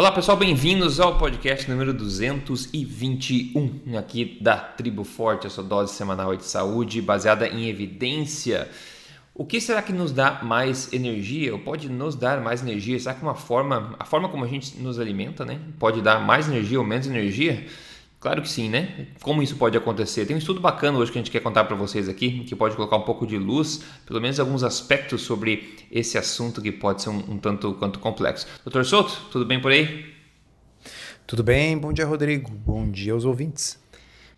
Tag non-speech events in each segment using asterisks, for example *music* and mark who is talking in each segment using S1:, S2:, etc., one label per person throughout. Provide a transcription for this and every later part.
S1: Olá pessoal, bem-vindos ao podcast número 221 aqui da Tribo Forte, a sua dose semanal de saúde baseada em evidência. O que será que nos dá mais energia? Ou pode nos dar mais energia? Será que uma forma, a forma como a gente nos alimenta, né, pode dar mais energia ou menos energia? Claro que sim, né? Como isso pode acontecer? Tem um estudo bacana hoje que a gente quer contar para vocês aqui, que pode colocar um pouco de luz, pelo menos alguns aspectos sobre esse assunto que pode ser um, um tanto quanto complexo. Doutor Souto, tudo bem por aí?
S2: Tudo bem, bom dia Rodrigo, bom dia aos ouvintes.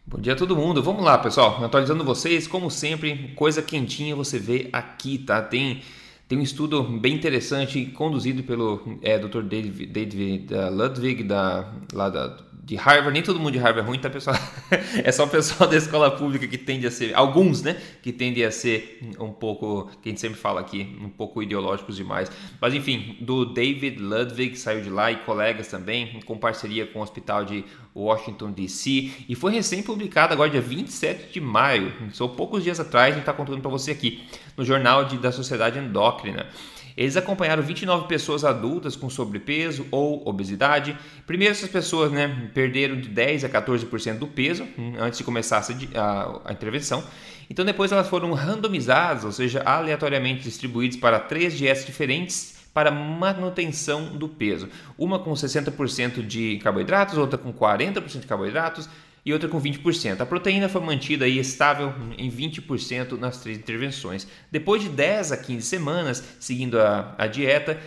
S1: Bom dia a todo mundo. Vamos lá, pessoal. Atualizando vocês, como sempre, coisa quentinha você vê aqui, tá? Tem tem um estudo bem interessante conduzido pelo é, Dr. David, David Ludwig da, lá da, de Harvard, nem todo mundo de Harvard é ruim, tá pessoal? *laughs* é só o pessoal da escola pública que tende a ser, alguns, né, que tendem a ser um pouco, que a gente sempre fala aqui, um pouco ideológicos demais. Mas enfim, do David Ludwig saiu de lá e colegas também, com parceria com o Hospital de Washington DC, e foi recém-publicado agora dia 27 de maio, são poucos dias atrás, a gente está contando para você aqui, no Jornal de, da Sociedade Endócrina. Eles acompanharam 29 pessoas adultas com sobrepeso ou obesidade. Primeiro, essas pessoas né, perderam de 10 a 14% do peso hum, antes de começar a, a, a intervenção. Então, depois elas foram randomizadas, ou seja, aleatoriamente distribuídas para três dietas diferentes para manutenção do peso. Uma com 60% de carboidratos, outra com 40% de carboidratos e outra com 20%. A proteína foi mantida aí estável em 20% nas três intervenções. Depois de 10 a 15 semanas seguindo a, a dieta,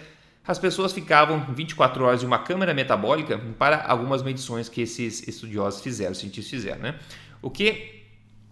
S1: as pessoas ficavam 24 horas em uma câmera metabólica para algumas medições que esses estudiosos fizeram, cientistas fizeram. Né? O que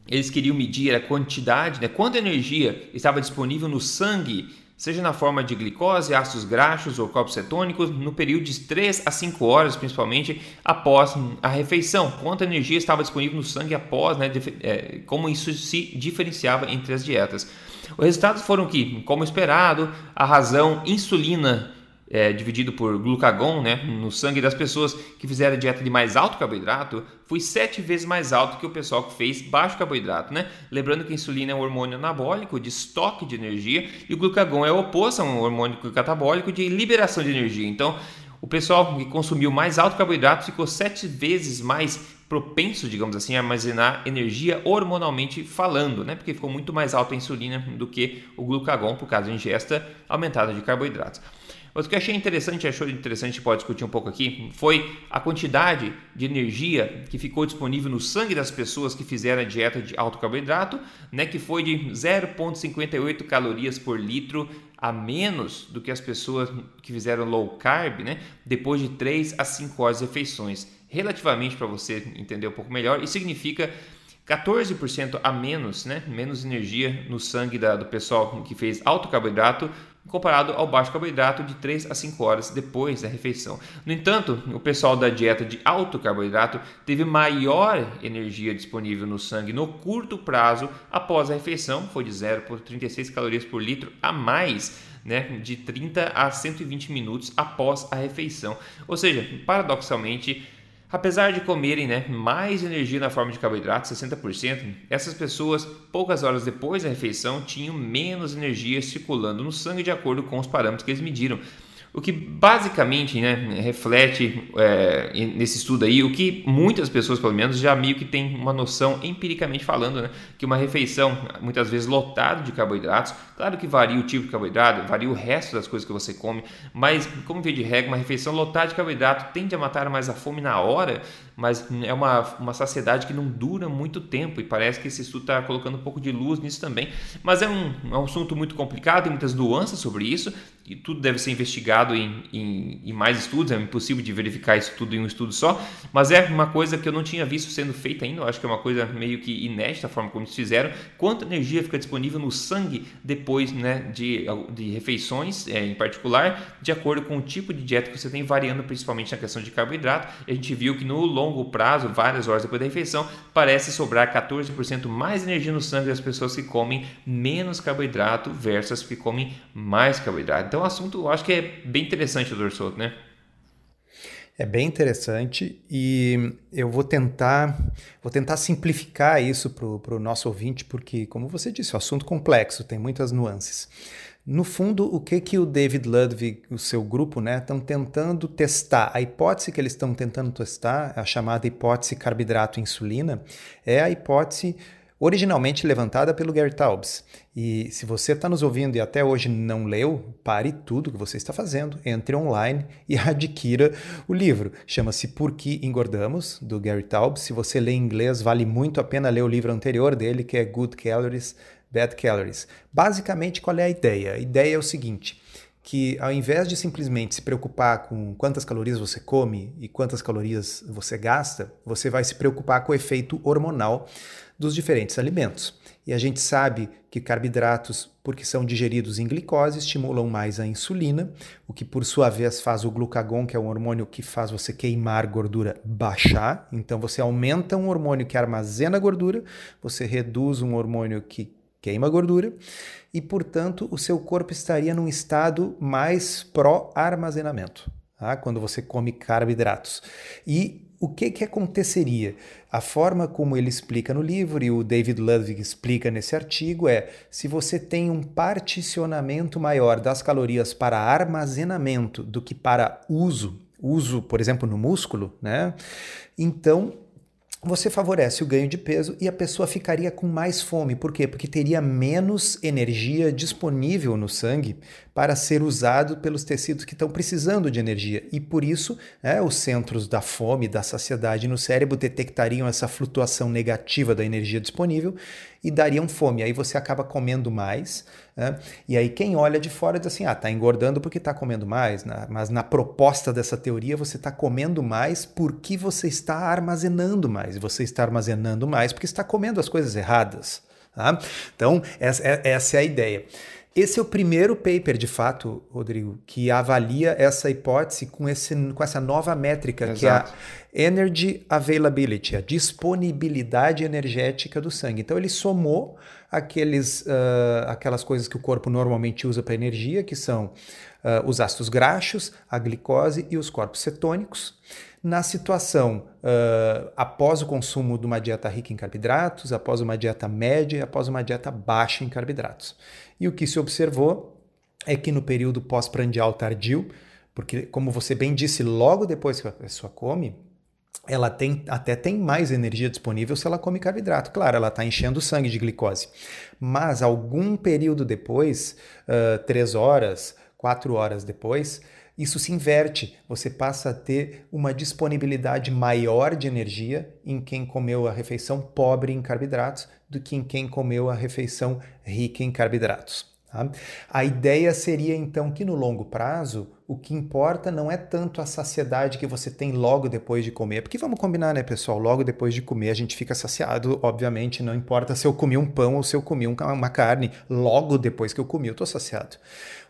S1: eles queriam medir era a quantidade, né? quanta energia estava disponível no sangue seja na forma de glicose, ácidos graxos ou corpos cetônicos, no período de 3 a 5 horas, principalmente após a refeição. Quanta energia estava disponível no sangue após, né, é, como isso se diferenciava entre as dietas. Os resultados foram que, como esperado, a razão insulina é, dividido por glucagon né, no sangue das pessoas que fizeram dieta de mais alto carboidrato foi sete vezes mais alto que o pessoal que fez baixo carboidrato. Né? Lembrando que a insulina é um hormônio anabólico de estoque de energia e o glucagon é o oposto a um hormônio catabólico de liberação de energia. Então, o pessoal que consumiu mais alto carboidrato ficou sete vezes mais propenso, digamos assim, a armazenar energia hormonalmente falando, né? Porque ficou muito mais alta a insulina do que o glucagon por causa da ingesta aumentada de carboidratos. Mas o que eu achei interessante, achou interessante, pode discutir um pouco aqui, foi a quantidade de energia que ficou disponível no sangue das pessoas que fizeram a dieta de alto carboidrato, né, que foi de 0,58 calorias por litro a menos do que as pessoas que fizeram low carb, né, depois de 3 a 5 horas de refeições. Relativamente, para você entender um pouco melhor, isso significa 14% a menos, né, menos energia no sangue da, do pessoal que fez alto carboidrato comparado ao baixo carboidrato de 3 a 5 horas depois da refeição. No entanto, o pessoal da dieta de alto carboidrato teve maior energia disponível no sangue no curto prazo após a refeição, foi de 0,36 calorias por litro a mais né, de 30 a 120 minutos após a refeição. Ou seja, paradoxalmente, Apesar de comerem né, mais energia na forma de carboidrato, 60%, essas pessoas, poucas horas depois da refeição, tinham menos energia circulando no sangue de acordo com os parâmetros que eles mediram. O que basicamente né, reflete é, nesse estudo aí, o que muitas pessoas, pelo menos, já meio que tem uma noção empiricamente falando, né, que uma refeição, muitas vezes lotada de carboidratos, claro que varia o tipo de carboidrato, varia o resto das coisas que você come, mas, como via de regra, uma refeição lotada de carboidrato tende a matar mais a fome na hora, mas é uma, uma saciedade que não dura muito tempo e parece que esse estudo está colocando um pouco de luz nisso também. Mas é um, é um assunto muito complicado, tem muitas nuances sobre isso e tudo deve ser investigado em, em, em, mais estudos, é impossível de verificar isso tudo em um estudo só, mas é uma coisa que eu não tinha visto sendo feita ainda, eu acho que é uma coisa meio que inédita a forma como eles fizeram, quanta energia fica disponível no sangue depois né, de, de refeições, é, em particular, de acordo com o tipo de dieta que você tem, variando principalmente na questão de carboidrato, a gente viu que no longo prazo, várias horas depois da refeição, parece sobrar 14% mais energia no sangue das pessoas que comem menos carboidrato versus que comem mais carboidrato. Então, o assunto eu acho que é bem interessante, doutor Souto, né?
S2: É bem interessante e eu vou tentar, vou tentar simplificar isso para o nosso ouvinte, porque, como você disse, é um assunto complexo, tem muitas nuances. No fundo, o que que o David Ludwig e o seu grupo estão né, tentando testar? A hipótese que eles estão tentando testar, a chamada hipótese carboidrato-insulina, é a hipótese originalmente levantada pelo Gary Taubes. E se você está nos ouvindo e até hoje não leu, pare tudo que você está fazendo, entre online *laughs* e adquira o livro. Chama-se Por que Engordamos, do Gary Taubes. Se você lê inglês, vale muito a pena ler o livro anterior dele, que é Good Calories, Bad Calories. Basicamente, qual é a ideia? A ideia é o seguinte: que ao invés de simplesmente se preocupar com quantas calorias você come e quantas calorias você gasta, você vai se preocupar com o efeito hormonal dos diferentes alimentos. E a gente sabe que carboidratos, porque são digeridos em glicose, estimulam mais a insulina, o que por sua vez faz o glucagon, que é um hormônio que faz você queimar gordura, baixar. Então você aumenta um hormônio que armazena gordura, você reduz um hormônio que queima gordura e, portanto, o seu corpo estaria num estado mais pró-armazenamento, tá? quando você come carboidratos. E o que, que aconteceria? A forma como ele explica no livro e o David Ludwig explica nesse artigo é: se você tem um particionamento maior das calorias para armazenamento do que para uso, uso, por exemplo, no músculo, né? Então você favorece o ganho de peso e a pessoa ficaria com mais fome. Por quê? Porque teria menos energia disponível no sangue para ser usado pelos tecidos que estão precisando de energia. E por isso, né, os centros da fome, da saciedade no cérebro detectariam essa flutuação negativa da energia disponível e dariam fome. Aí você acaba comendo mais. Né? E aí quem olha de fora diz assim: ah, está engordando porque está comendo mais. Né? Mas na proposta dessa teoria, você está comendo mais porque você está armazenando mais. Você está armazenando mais porque está comendo as coisas erradas. Tá? Então, essa, é, essa é a ideia. Esse é o primeiro paper, de fato, Rodrigo, que avalia essa hipótese com, esse, com essa nova métrica, Exato. que é a Energy Availability, a disponibilidade energética do sangue. Então, ele somou aqueles, uh, aquelas coisas que o corpo normalmente usa para energia, que são uh, os ácidos graxos, a glicose e os corpos cetônicos na situação uh, após o consumo de uma dieta rica em carboidratos, após uma dieta média após uma dieta baixa em carboidratos. E o que se observou é que no período pós-prandial tardio, porque como você bem disse, logo depois que a pessoa come, ela tem, até tem mais energia disponível se ela come carboidrato. Claro, ela está enchendo o sangue de glicose. Mas algum período depois, uh, três horas, quatro horas depois, isso se inverte. Você passa a ter uma disponibilidade maior de energia em quem comeu a refeição pobre em carboidratos do que em quem comeu a refeição rica em carboidratos. Tá? A ideia seria então que no longo prazo o que importa não é tanto a saciedade que você tem logo depois de comer, porque vamos combinar, né, pessoal? Logo depois de comer a gente fica saciado, obviamente, não importa se eu comi um pão ou se eu comi uma carne, logo depois que eu comi eu estou saciado.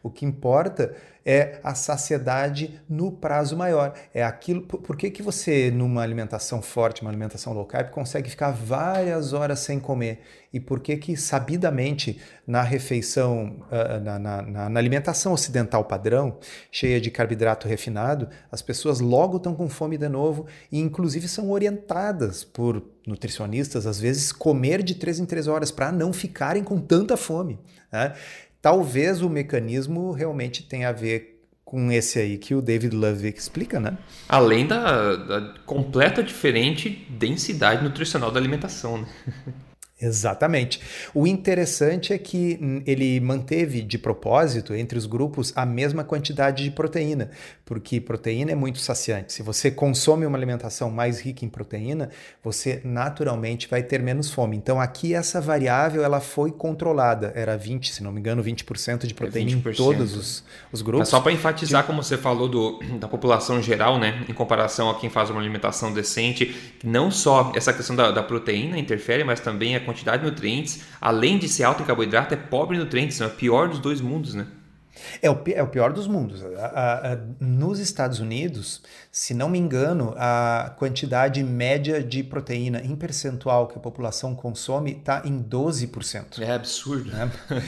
S2: O que importa é a saciedade no prazo maior. É aquilo. Por que, que você, numa alimentação forte, uma alimentação low carb, consegue ficar várias horas sem comer? E por que, que sabidamente, na refeição, ah, na, na, na alimentação ocidental padrão, cheia de carboidrato refinado, as pessoas logo estão com fome de novo e, inclusive, são orientadas por nutricionistas, às vezes, comer de três em três horas para não ficarem com tanta fome. Né? Talvez o mecanismo realmente tenha a ver com esse aí que o David Ludwig explica, né?
S1: Além da, da completa diferente densidade nutricional da alimentação, né? *laughs*
S2: Exatamente. O interessante é que ele manteve de propósito entre os grupos a mesma quantidade de proteína, porque proteína é muito saciante. Se você consome uma alimentação mais rica em proteína, você naturalmente vai ter menos fome. Então aqui essa variável ela foi controlada, era 20, se não me engano, 20% de proteína é 20%. em todos os, os grupos. É
S1: só para enfatizar, de... como você falou do, da população geral, né, em comparação a quem faz uma alimentação decente, não só essa questão da, da proteína interfere, mas também a quantidade de nutrientes, além de ser alto em carboidrato, é pobre em nutrientes, é o pior dos dois mundos, né?
S2: É o, é o pior dos mundos. A, a, a, nos Estados Unidos, se não me engano, a quantidade média de proteína em percentual que a população consome está em 12%.
S1: É absurdo. Né? *laughs*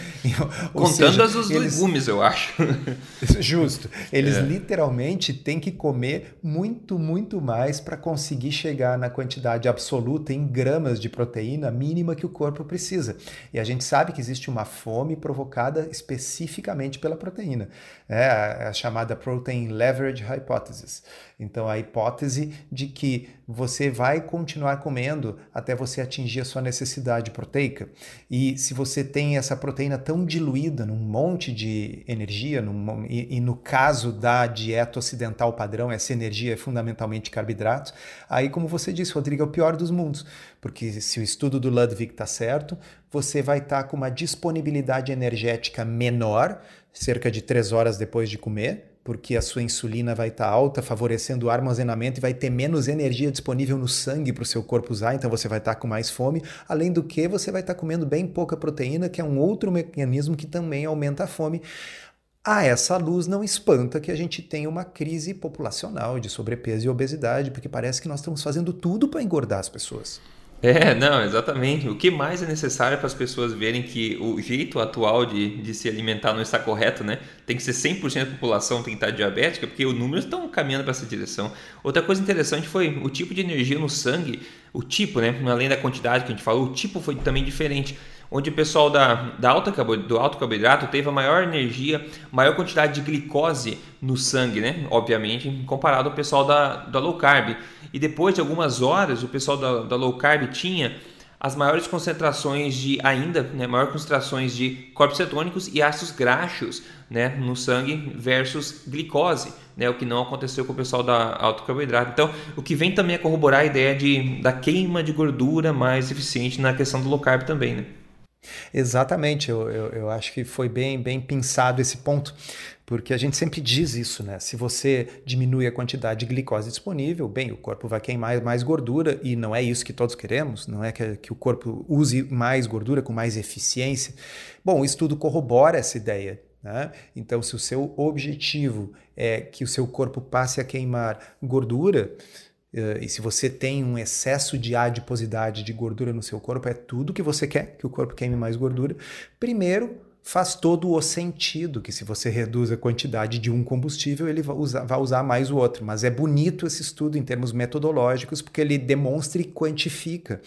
S1: Contando seja, os eles, legumes, eu acho. *laughs*
S2: Justo. Eles é. literalmente têm que comer muito, muito mais para conseguir chegar na quantidade absoluta em gramas de proteína mínima que o corpo precisa. E a gente sabe que existe uma fome provocada especificamente pela proteína. É a, a chamada Protein Leverage Hypothesis. Então, a hipótese de que você vai continuar comendo até você atingir a sua necessidade proteica. E se você tem essa proteína tão diluída num monte de energia, num, e, e, no caso da dieta ocidental padrão, essa energia é fundamentalmente carboidratos, aí, como você disse, Rodrigo, é o pior dos mundos. Porque se o estudo do Ludwig está certo, você vai estar tá com uma disponibilidade energética menor, cerca de três horas depois de comer, porque a sua insulina vai estar tá alta, favorecendo o armazenamento e vai ter menos energia disponível no sangue para o seu corpo usar, então você vai estar tá com mais fome. Além do que, você vai estar tá comendo bem pouca proteína, que é um outro mecanismo que também aumenta a fome. A essa luz não espanta que a gente tenha uma crise populacional de sobrepeso e obesidade, porque parece que nós estamos fazendo tudo para engordar as pessoas.
S1: É, não, exatamente. O que mais é necessário para as pessoas verem que o jeito atual de, de se alimentar não está correto, né? Tem que ser 100% da população tem que estar diabética, porque os números estão caminhando para essa direção. Outra coisa interessante foi o tipo de energia no sangue, o tipo, né? Além da quantidade que a gente falou, o tipo foi também diferente onde o pessoal da, da alta, do alto carboidrato teve a maior energia, maior quantidade de glicose no sangue, né? Obviamente, comparado ao pessoal da, da low carb. E depois de algumas horas, o pessoal da, da low carb tinha as maiores concentrações de ainda, né, maiores concentrações de corpos cetônicos e ácidos graxos, né, no sangue versus glicose, né, o que não aconteceu com o pessoal da alto carboidrato. Então, o que vem também a corroborar a ideia de da queima de gordura mais eficiente na questão do low carb também, né?
S2: Exatamente, eu, eu, eu, acho que foi bem, bem pensado esse ponto, porque a gente sempre diz isso, né? Se você diminui a quantidade de glicose disponível, bem, o corpo vai queimar mais gordura e não é isso que todos queremos, não é que, que o corpo use mais gordura com mais eficiência. Bom, o estudo corrobora essa ideia. Né? Então, se o seu objetivo é que o seu corpo passe a queimar gordura, e se você tem um excesso de adiposidade, de gordura no seu corpo, é tudo que você quer, que o corpo queime mais gordura. Primeiro, faz todo o sentido que se você reduz a quantidade de um combustível, ele vai usar, vai usar mais o outro. Mas é bonito esse estudo em termos metodológicos, porque ele demonstra e quantifica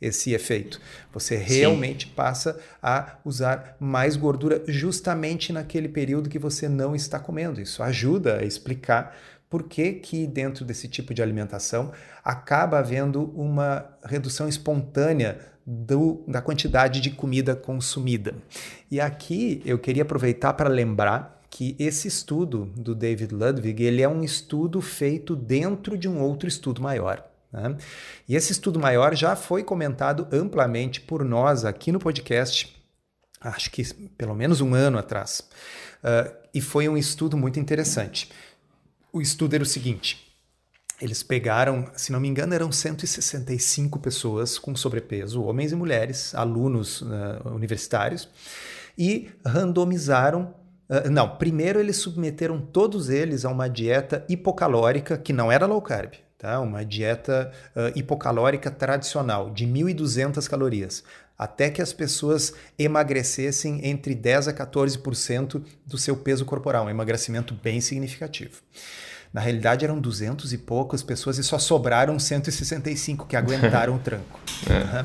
S2: esse efeito. Você realmente Sim. passa a usar mais gordura justamente naquele período que você não está comendo. Isso ajuda a explicar por que, que dentro desse tipo de alimentação acaba havendo uma redução espontânea do, da quantidade de comida consumida. E aqui eu queria aproveitar para lembrar que esse estudo do David Ludwig ele é um estudo feito dentro de um outro estudo maior. Né? E esse estudo maior já foi comentado amplamente por nós aqui no podcast, acho que pelo menos um ano atrás. Uh, e foi um estudo muito interessante o estudo era o seguinte: eles pegaram, se não me engano, eram 165 pessoas com sobrepeso, homens e mulheres, alunos uh, universitários, e randomizaram. Uh, não, primeiro eles submeteram todos eles a uma dieta hipocalórica que não era low carb, tá? uma dieta uh, hipocalórica tradicional de 1.200 calorias, até que as pessoas emagrecessem entre 10 a 14% do seu peso corporal, um emagrecimento bem significativo. Na realidade, eram 200 e poucas pessoas e só sobraram 165 que aguentaram o *laughs* tranco. É.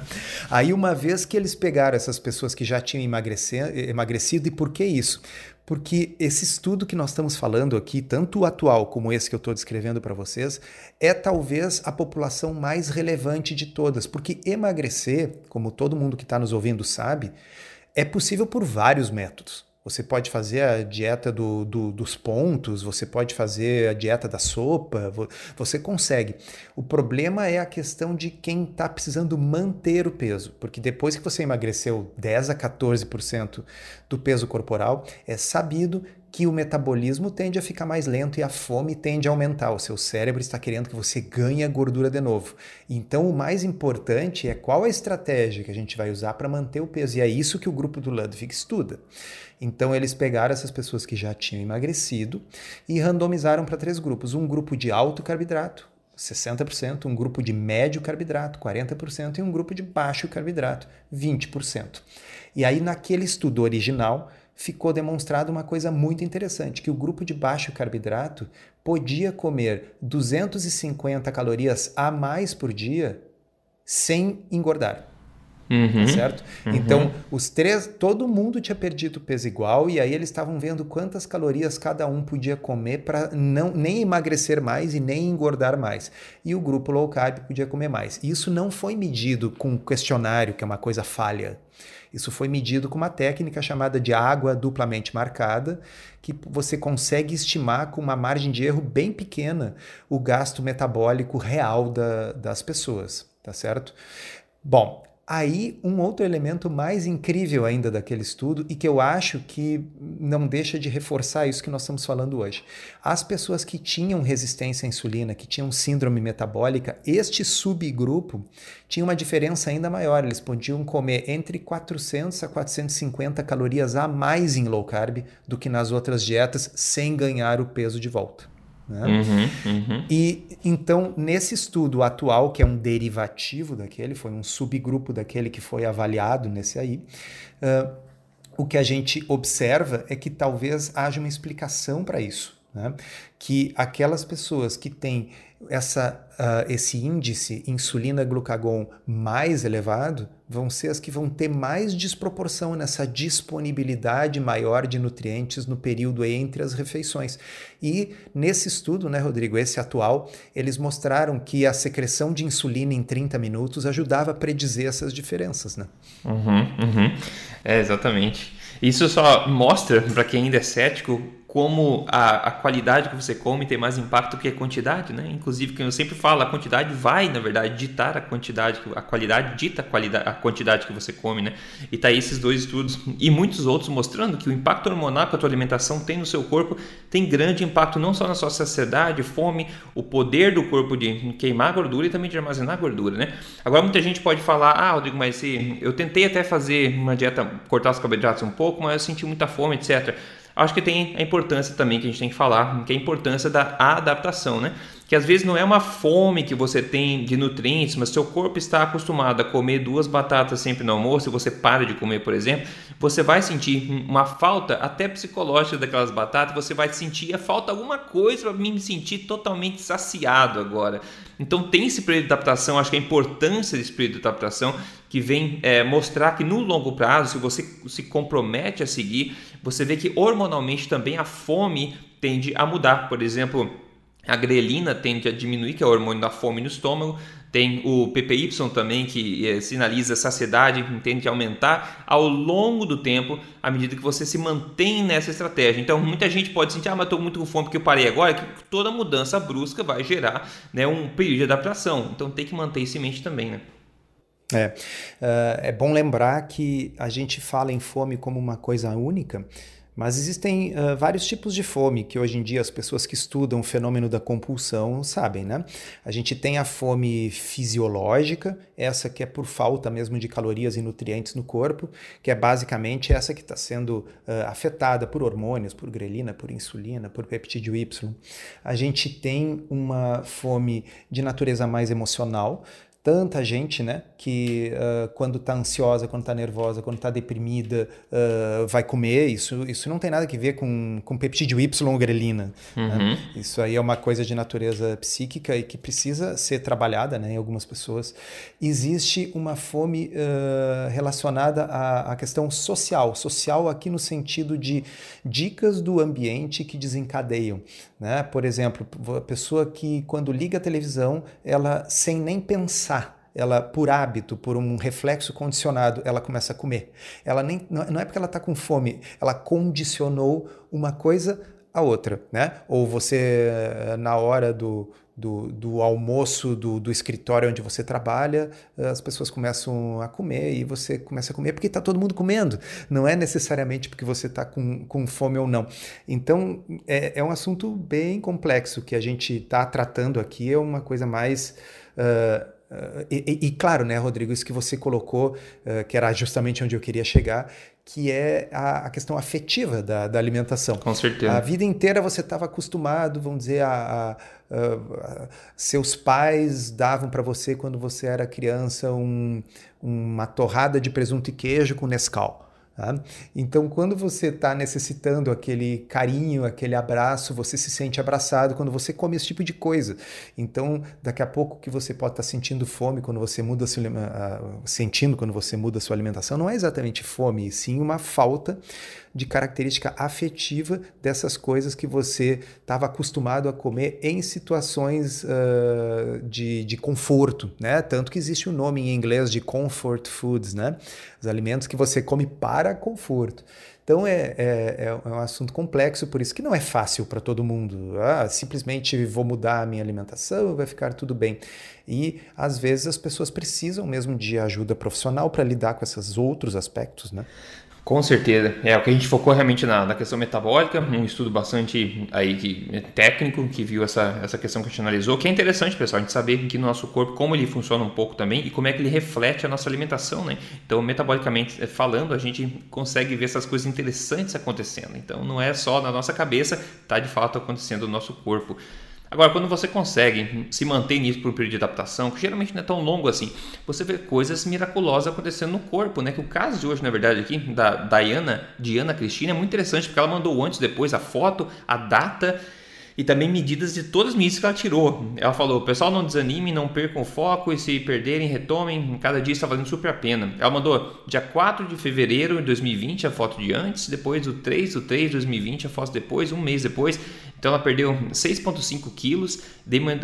S2: Aí, uma vez que eles pegaram essas pessoas que já tinham emagrecido, e por que isso? Porque esse estudo que nós estamos falando aqui, tanto o atual como esse que eu estou descrevendo para vocês, é talvez a população mais relevante de todas. Porque emagrecer, como todo mundo que está nos ouvindo sabe, é possível por vários métodos. Você pode fazer a dieta do, do, dos pontos, você pode fazer a dieta da sopa, você consegue. O problema é a questão de quem está precisando manter o peso, porque depois que você emagreceu 10 a 14% do peso corporal, é sabido que o metabolismo tende a ficar mais lento e a fome tende a aumentar. O seu cérebro está querendo que você ganhe gordura de novo. Então, o mais importante é qual a estratégia que a gente vai usar para manter o peso. E é isso que o grupo do Ludwig estuda. Então eles pegaram essas pessoas que já tinham emagrecido e randomizaram para três grupos: um grupo de alto carboidrato, 60%, um grupo de médio carboidrato, 40%, e um grupo de baixo carboidrato, 20%. E aí, naquele estudo original, ficou demonstrado uma coisa muito interessante, que o grupo de baixo carboidrato podia comer 250 calorias a mais por dia sem engordar. Uhum, certo? Uhum. Então, os três, todo mundo tinha perdido peso igual e aí eles estavam vendo quantas calorias cada um podia comer para não nem emagrecer mais e nem engordar mais. E o grupo low carb podia comer mais. Isso não foi medido com questionário, que é uma coisa falha. Isso foi medido com uma técnica chamada de água duplamente marcada, que você consegue estimar com uma margem de erro bem pequena o gasto metabólico real da, das pessoas, tá certo? Bom, Aí, um outro elemento mais incrível ainda daquele estudo, e que eu acho que não deixa de reforçar isso que nós estamos falando hoje. As pessoas que tinham resistência à insulina, que tinham síndrome metabólica, este subgrupo tinha uma diferença ainda maior. Eles podiam comer entre 400 a 450 calorias a mais em low carb do que nas outras dietas, sem ganhar o peso de volta. Né? Uhum, uhum. E então, nesse estudo atual, que é um derivativo daquele, foi um subgrupo daquele que foi avaliado nesse aí, uh, o que a gente observa é que talvez haja uma explicação para isso. Né? Que aquelas pessoas que têm essa, uh, esse índice insulina-glucagon mais elevado vão ser as que vão ter mais desproporção nessa disponibilidade maior de nutrientes no período entre as refeições. E nesse estudo, né, Rodrigo, esse atual, eles mostraram que a secreção de insulina em 30 minutos ajudava a predizer essas diferenças. Né?
S1: Uhum, uhum. É, exatamente. Isso só mostra, para quem ainda é cético, como a, a, qualidade que você come tem mais impacto que a quantidade, né? Inclusive, que eu sempre falo, a quantidade vai, na verdade, ditar a quantidade, a qualidade dita a, qualidade, a quantidade que você come, né? E tá aí esses dois estudos e muitos outros mostrando que o impacto hormonal que a tua alimentação tem no seu corpo tem grande impacto não só na sua saciedade, fome, o poder do corpo de queimar gordura e também de armazenar gordura, né? Agora, muita gente pode falar, ah, Rodrigo, mas se eu tentei até fazer uma dieta, cortar os carboidratos um pouco, mas eu senti muita fome, etc acho que tem a importância também que a gente tem que falar, que é a importância da adaptação, né? Que às vezes não é uma fome que você tem de nutrientes, mas seu corpo está acostumado a comer duas batatas sempre no almoço, e você para de comer, por exemplo, você vai sentir uma falta até psicológica daquelas batatas, você vai sentir a falta alguma coisa para me sentir totalmente saciado agora. Então tem esse período de adaptação, acho que a importância desse período de adaptação que vem é, mostrar que no longo prazo, se você se compromete a seguir, você vê que hormonalmente também a fome tende a mudar. Por exemplo, a grelina tende a diminuir, que é o hormônio da fome no estômago. Tem o PPY também, que é, sinaliza saciedade, tende a aumentar ao longo do tempo, à medida que você se mantém nessa estratégia. Então, muita gente pode sentir, ah, mas estou muito com fome porque eu parei agora, que toda mudança brusca vai gerar né, um período de adaptação. Então, tem que manter isso em mente também, né?
S2: É, uh, é bom lembrar que a gente fala em fome como uma coisa única, mas existem uh, vários tipos de fome que hoje em dia as pessoas que estudam o fenômeno da compulsão sabem, né? A gente tem a fome fisiológica, essa que é por falta mesmo de calorias e nutrientes no corpo, que é basicamente essa que está sendo uh, afetada por hormônios, por grelina, por insulina, por peptídeo Y. A gente tem uma fome de natureza mais emocional, tanta gente, né, que uh, quando está ansiosa, quando está nervosa, quando está deprimida, uh, vai comer. Isso, isso não tem nada a ver com, com peptídeo Y ou grelina. Né? Uhum. Né? Isso aí é uma coisa de natureza psíquica e que precisa ser trabalhada, né, em algumas pessoas. Existe uma fome uh, relacionada à, à questão social, social aqui no sentido de dicas do ambiente que desencadeiam. Né? Por exemplo, a pessoa que quando liga a televisão, ela sem nem pensar, ela por hábito, por um reflexo condicionado, ela começa a comer. Ela nem não é porque ela está com fome, ela condicionou uma coisa a outra, né? Ou você na hora do, do, do almoço do, do, escritório onde você trabalha, as pessoas começam a comer e você começa a comer porque está todo mundo comendo. Não é necessariamente porque você está com, com fome ou não. Então, é, é um assunto bem complexo que a gente está tratando aqui, é uma coisa mais. Uh, Uh, e, e, claro, né, Rodrigo, isso que você colocou, uh, que era justamente onde eu queria chegar, que é a, a questão afetiva da, da, alimentação.
S1: Com certeza.
S2: A vida inteira você estava acostumado, vamos dizer, a, a, a seus pais davam para você, quando você era criança, um, uma torrada de presunto e queijo com Nescau. Tá? Então, quando você está necessitando aquele carinho, aquele abraço, você se sente abraçado quando você come esse tipo de coisa. Então, daqui a pouco que você pode estar tá sentindo fome quando você muda sua, uh, sentindo quando você muda sua alimentação, não é exatamente fome, sim uma falta de característica afetiva dessas coisas que você estava acostumado a comer em situações uh, de, de conforto, né? Tanto que existe o um nome em inglês de comfort foods, né? Os alimentos que você come para conforto. Então é, é, é, um assunto complexo, por isso que não é fácil para todo mundo. Ah, simplesmente vou mudar a minha alimentação, vai ficar tudo bem. E às vezes as pessoas precisam mesmo de ajuda profissional para lidar com esses outros aspectos, né?
S1: Com certeza. É o que a gente focou realmente na, na questão metabólica, um estudo bastante aí que, técnico que viu essa, essa questão que a gente analisou, que é interessante, pessoal, a gente saber que no nosso corpo como ele funciona um pouco também e como é que ele reflete a nossa alimentação, né? Então, metabolicamente eh, falando, a gente consegue ver essas coisas interessantes acontecendo. Então, não é só na nossa cabeça, está de fato acontecendo no nosso corpo. Agora, quando você consegue se manter nisso por um período de adaptação, que geralmente não é tão longo assim, você vê coisas miraculosas acontecendo no corpo, né? Que o caso de hoje, na verdade, aqui, da Diana, Diana Cristina, é muito interessante, porque ela mandou antes, depois, a foto, a data e também medidas de todas as medidas que ela tirou. Ela falou: pessoal, não desanime, não percam o foco e se perderem, retomem. Cada dia está valendo super a pena. Ela mandou dia 4 de fevereiro de 2020 a foto de antes, depois o 3 do 3 de 2020 a foto depois, um mês depois. Então ela perdeu 6,5 quilos.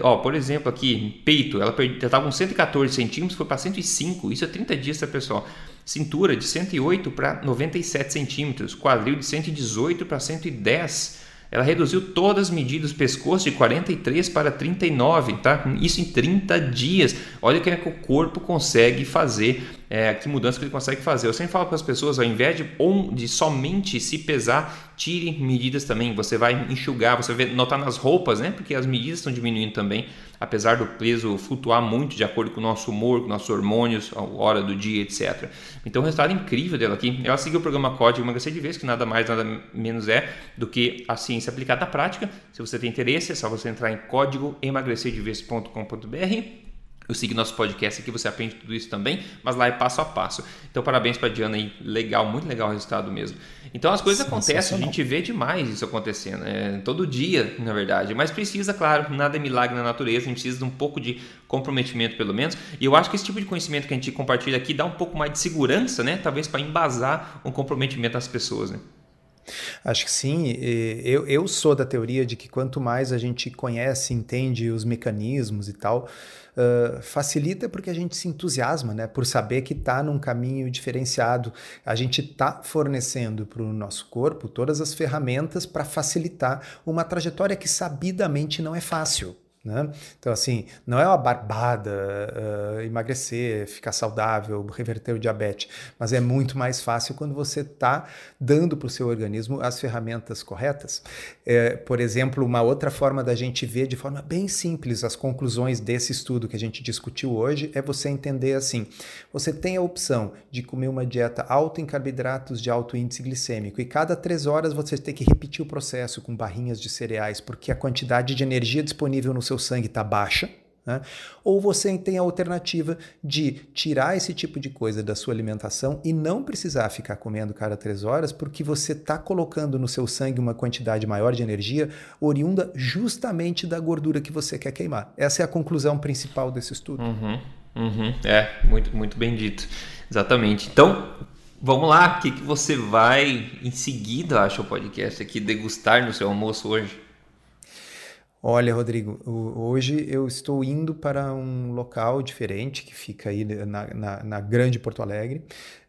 S1: Ó, por exemplo, aqui, peito, ela estava com 114 centímetros, foi para 105. Isso é 30 dias, tá, pessoal? Cintura de 108 para 97 centímetros. Quadril de 118 para 110 ela reduziu todas as medidas do pescoço de 43 para 39, tá? Isso em 30 dias. Olha o que é que o corpo consegue fazer, é, que mudança que ele consegue fazer. Eu sempre falo para as pessoas, ao invés de, de somente se pesar, tire medidas também. Você vai enxugar, você vai notar nas roupas, né? Porque as medidas estão diminuindo também, apesar do peso flutuar muito de acordo com o nosso humor, com nossos hormônios, a hora do dia, etc. Então, o resultado incrível dela aqui. Ela seguiu o programa Código Emagrecer de Vez, que nada mais, nada menos é do que a ciência aplicada à prática. Se você tem interesse, é só você entrar em códigoemagrecerdevez.com.br eu sigo nosso podcast aqui, você aprende tudo isso também, mas lá é passo a passo. Então, parabéns para Diana aí, legal, muito legal o resultado mesmo. Então, as coisas acontecem, a gente vê demais isso acontecendo, é, todo dia, na verdade. Mas precisa, claro, nada é milagre na natureza, a gente precisa de um pouco de comprometimento, pelo menos. E eu acho que esse tipo de conhecimento que a gente compartilha aqui dá um pouco mais de segurança, né? Talvez para embasar um comprometimento das pessoas, né?
S2: Acho que sim. Eu, eu sou da teoria de que quanto mais a gente conhece, entende os mecanismos e tal, uh, facilita porque a gente se entusiasma, né? Por saber que está num caminho diferenciado. A gente está fornecendo para o nosso corpo todas as ferramentas para facilitar uma trajetória que sabidamente não é fácil. Né? Então, assim, não é uma barbada uh, emagrecer, ficar saudável, reverter o diabetes, mas é muito mais fácil quando você está dando para o seu organismo as ferramentas corretas. É, por exemplo, uma outra forma da gente ver de forma bem simples as conclusões desse estudo que a gente discutiu hoje é você entender assim: você tem a opção de comer uma dieta alta em carboidratos de alto índice glicêmico e cada três horas você tem que repetir o processo com barrinhas de cereais, porque a quantidade de energia disponível no seu sangue está baixa, né? Ou você tem a alternativa de tirar esse tipo de coisa da sua alimentação e não precisar ficar comendo cada três horas, porque você está colocando no seu sangue uma quantidade maior de energia oriunda justamente da gordura que você quer queimar. Essa é a conclusão principal desse estudo.
S1: Uhum, uhum. É, muito, muito bem dito. Exatamente. Então, vamos lá. O que, que você vai em seguida, acho, o podcast aqui, degustar no seu almoço hoje?
S2: Olha, Rodrigo, hoje eu estou indo para um local diferente que fica aí na, na, na Grande Porto Alegre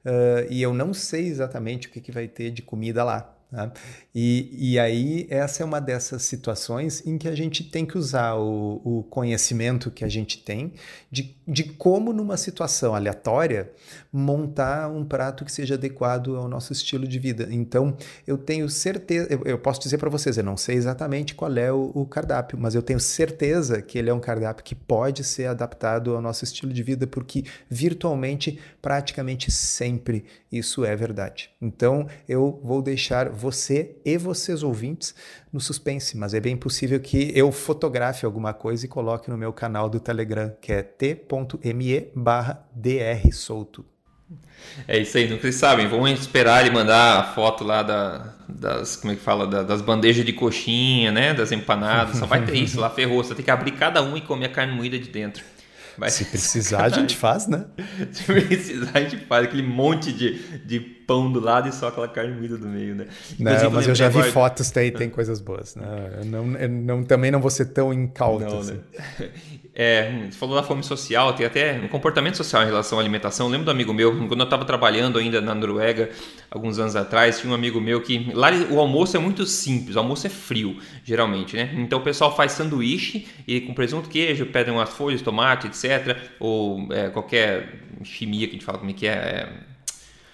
S2: uh, e eu não sei exatamente o que, que vai ter de comida lá. Né? E, e aí, essa é uma dessas situações em que a gente tem que usar o, o conhecimento que a gente tem de, de como, numa situação aleatória, montar um prato que seja adequado ao nosso estilo de vida. Então, eu tenho certeza, eu, eu posso dizer para vocês, eu não sei exatamente qual é o, o, cardápio, mas eu tenho certeza que ele é um cardápio que pode ser adaptado ao nosso estilo de vida, porque virtualmente, praticamente sempre, isso é verdade. Então, eu vou deixar você e vocês ouvintes no suspense, mas é bem possível que eu fotografe alguma coisa e coloque no meu canal do Telegram, que é t.me barra drsolto.
S1: É isso aí, não vocês sabem, vamos esperar ele mandar a foto lá da, das, como é que fala, da, das bandejas de coxinha, né, das empanadas, só vai ter isso lá, ferrou, você tem que abrir cada um e comer a carne moída de dentro.
S2: Vai Se precisar, a gente *laughs* faz, né?
S1: Se precisar, a gente faz aquele monte de, de pão do lado e só aquela carne moída do meio, né?
S2: não, mas eu já vi agora... fotos, tem, tem coisas boas. Né? Eu não, eu não, também não vou ser tão incauto. Não, assim.
S1: né? *laughs* É, você falou da fome social, tem até um comportamento social em relação à alimentação. Eu lembro do amigo meu, quando eu estava trabalhando ainda na Noruega, alguns anos atrás, tinha um amigo meu que lá o almoço é muito simples, o almoço é frio, geralmente, né? Então o pessoal faz sanduíche e com presunto, queijo, pedem umas folhas, tomate, etc. Ou é, qualquer chimia que a gente fala como é que é, é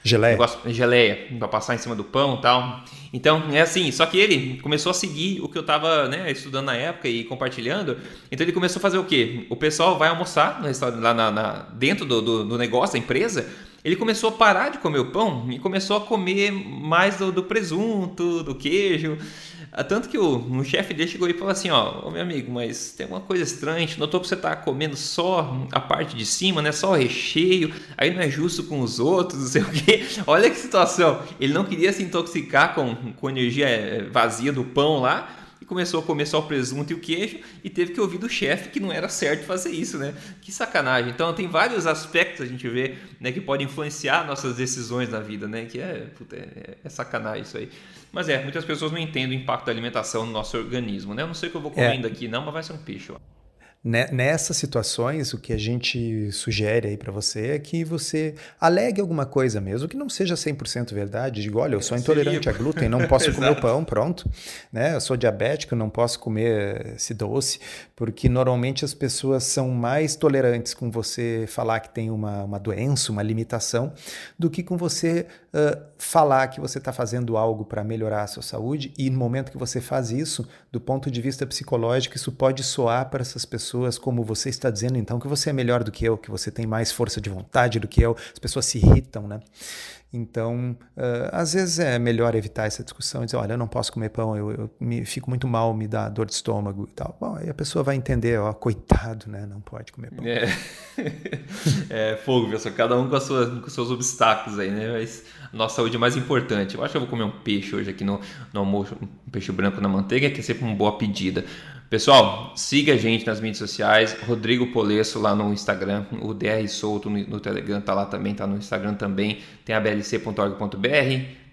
S2: Geleia.
S1: Negócio, geleia, para passar em cima do pão e tal. Então, é assim, só que ele começou a seguir o que eu estava né, estudando na época e compartilhando. Então ele começou a fazer o quê? O pessoal vai almoçar lá na, na dentro do, do, do negócio, da empresa, ele começou a parar de comer o pão e começou a comer mais do, do presunto, do queijo. Ah, tanto que o, um chefe dele chegou e falou assim: Ó, meu amigo, mas tem uma coisa estranha, notou que você tá comendo só a parte de cima, né? Só o recheio, aí não é justo com os outros, não sei o quê. *laughs* Olha que situação. Ele não queria se intoxicar com, com energia eh, vazia do pão lá e começou a comer só o presunto e o queijo e teve que ouvir do chefe que não era certo fazer isso, né? Que sacanagem. Então tem vários aspectos a gente vê né, que podem influenciar nossas decisões na vida, né? Que é, puta, é, é, sacanagem isso aí. Mas é, muitas pessoas não entendem o impacto da alimentação no nosso organismo, né? Eu não sei o que eu vou comendo é. aqui não, mas vai ser um peixe, ó.
S2: Nessas situações, o que a gente sugere aí para você é que você alegue alguma coisa mesmo, que não seja 100% verdade. Diga, olha, eu sou intolerante a glúten, não posso *laughs* comer o pão, pronto. Né? Eu sou diabético, não posso comer esse doce, porque normalmente as pessoas são mais tolerantes com você falar que tem uma, uma doença, uma limitação, do que com você falar que você está fazendo algo para melhorar a sua saúde. E no momento que você faz isso, do ponto de vista psicológico, isso pode soar para essas pessoas, como você está dizendo então, que você é melhor do que eu, que você tem mais força de vontade do que eu, as pessoas se irritam, né? Então, uh, às vezes é melhor evitar essa discussão e dizer, olha, eu não posso comer pão, eu, eu me, fico muito mal, me dá dor de estômago e tal. Bom, aí a pessoa vai entender, ó, coitado, né? Não pode comer pão.
S1: É, *laughs* é fogo, pessoal. Cada um com, sua, com seus obstáculos aí, né? Mas a nossa saúde é mais importante. Eu acho que eu vou comer um peixe hoje aqui no, no almoço, um peixe branco na manteiga, que é sempre uma boa pedida. Pessoal, siga a gente nas mídias sociais, Rodrigo Polesso lá no Instagram, o DR Solto no, no Telegram tá lá também, tá no Instagram também, tem a blc.org.br,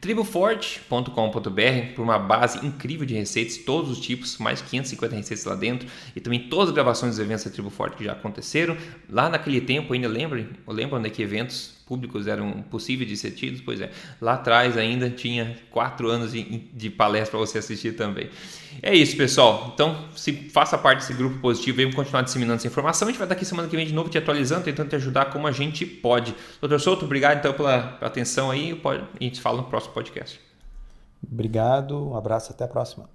S1: triboforte.com.br por uma base incrível de receitas, todos os tipos, mais 550 receitas lá dentro e também todas as gravações dos eventos da Tribo Forte que já aconteceram. Lá naquele tempo, ainda lembram? Lembram né, que eventos públicos eram possíveis de ser tidos? Pois é, lá atrás ainda tinha quatro anos de, de palestra para você assistir também. É isso, pessoal. Então, se faça parte desse grupo positivo, vamos continuar disseminando essa informação. A gente vai estar aqui semana que vem de novo te atualizando, tentando te ajudar como a gente pode. Doutor Souto, obrigado então pela, pela atenção aí. A gente fala no próximo podcast.
S2: Obrigado, um abraço, até a próxima.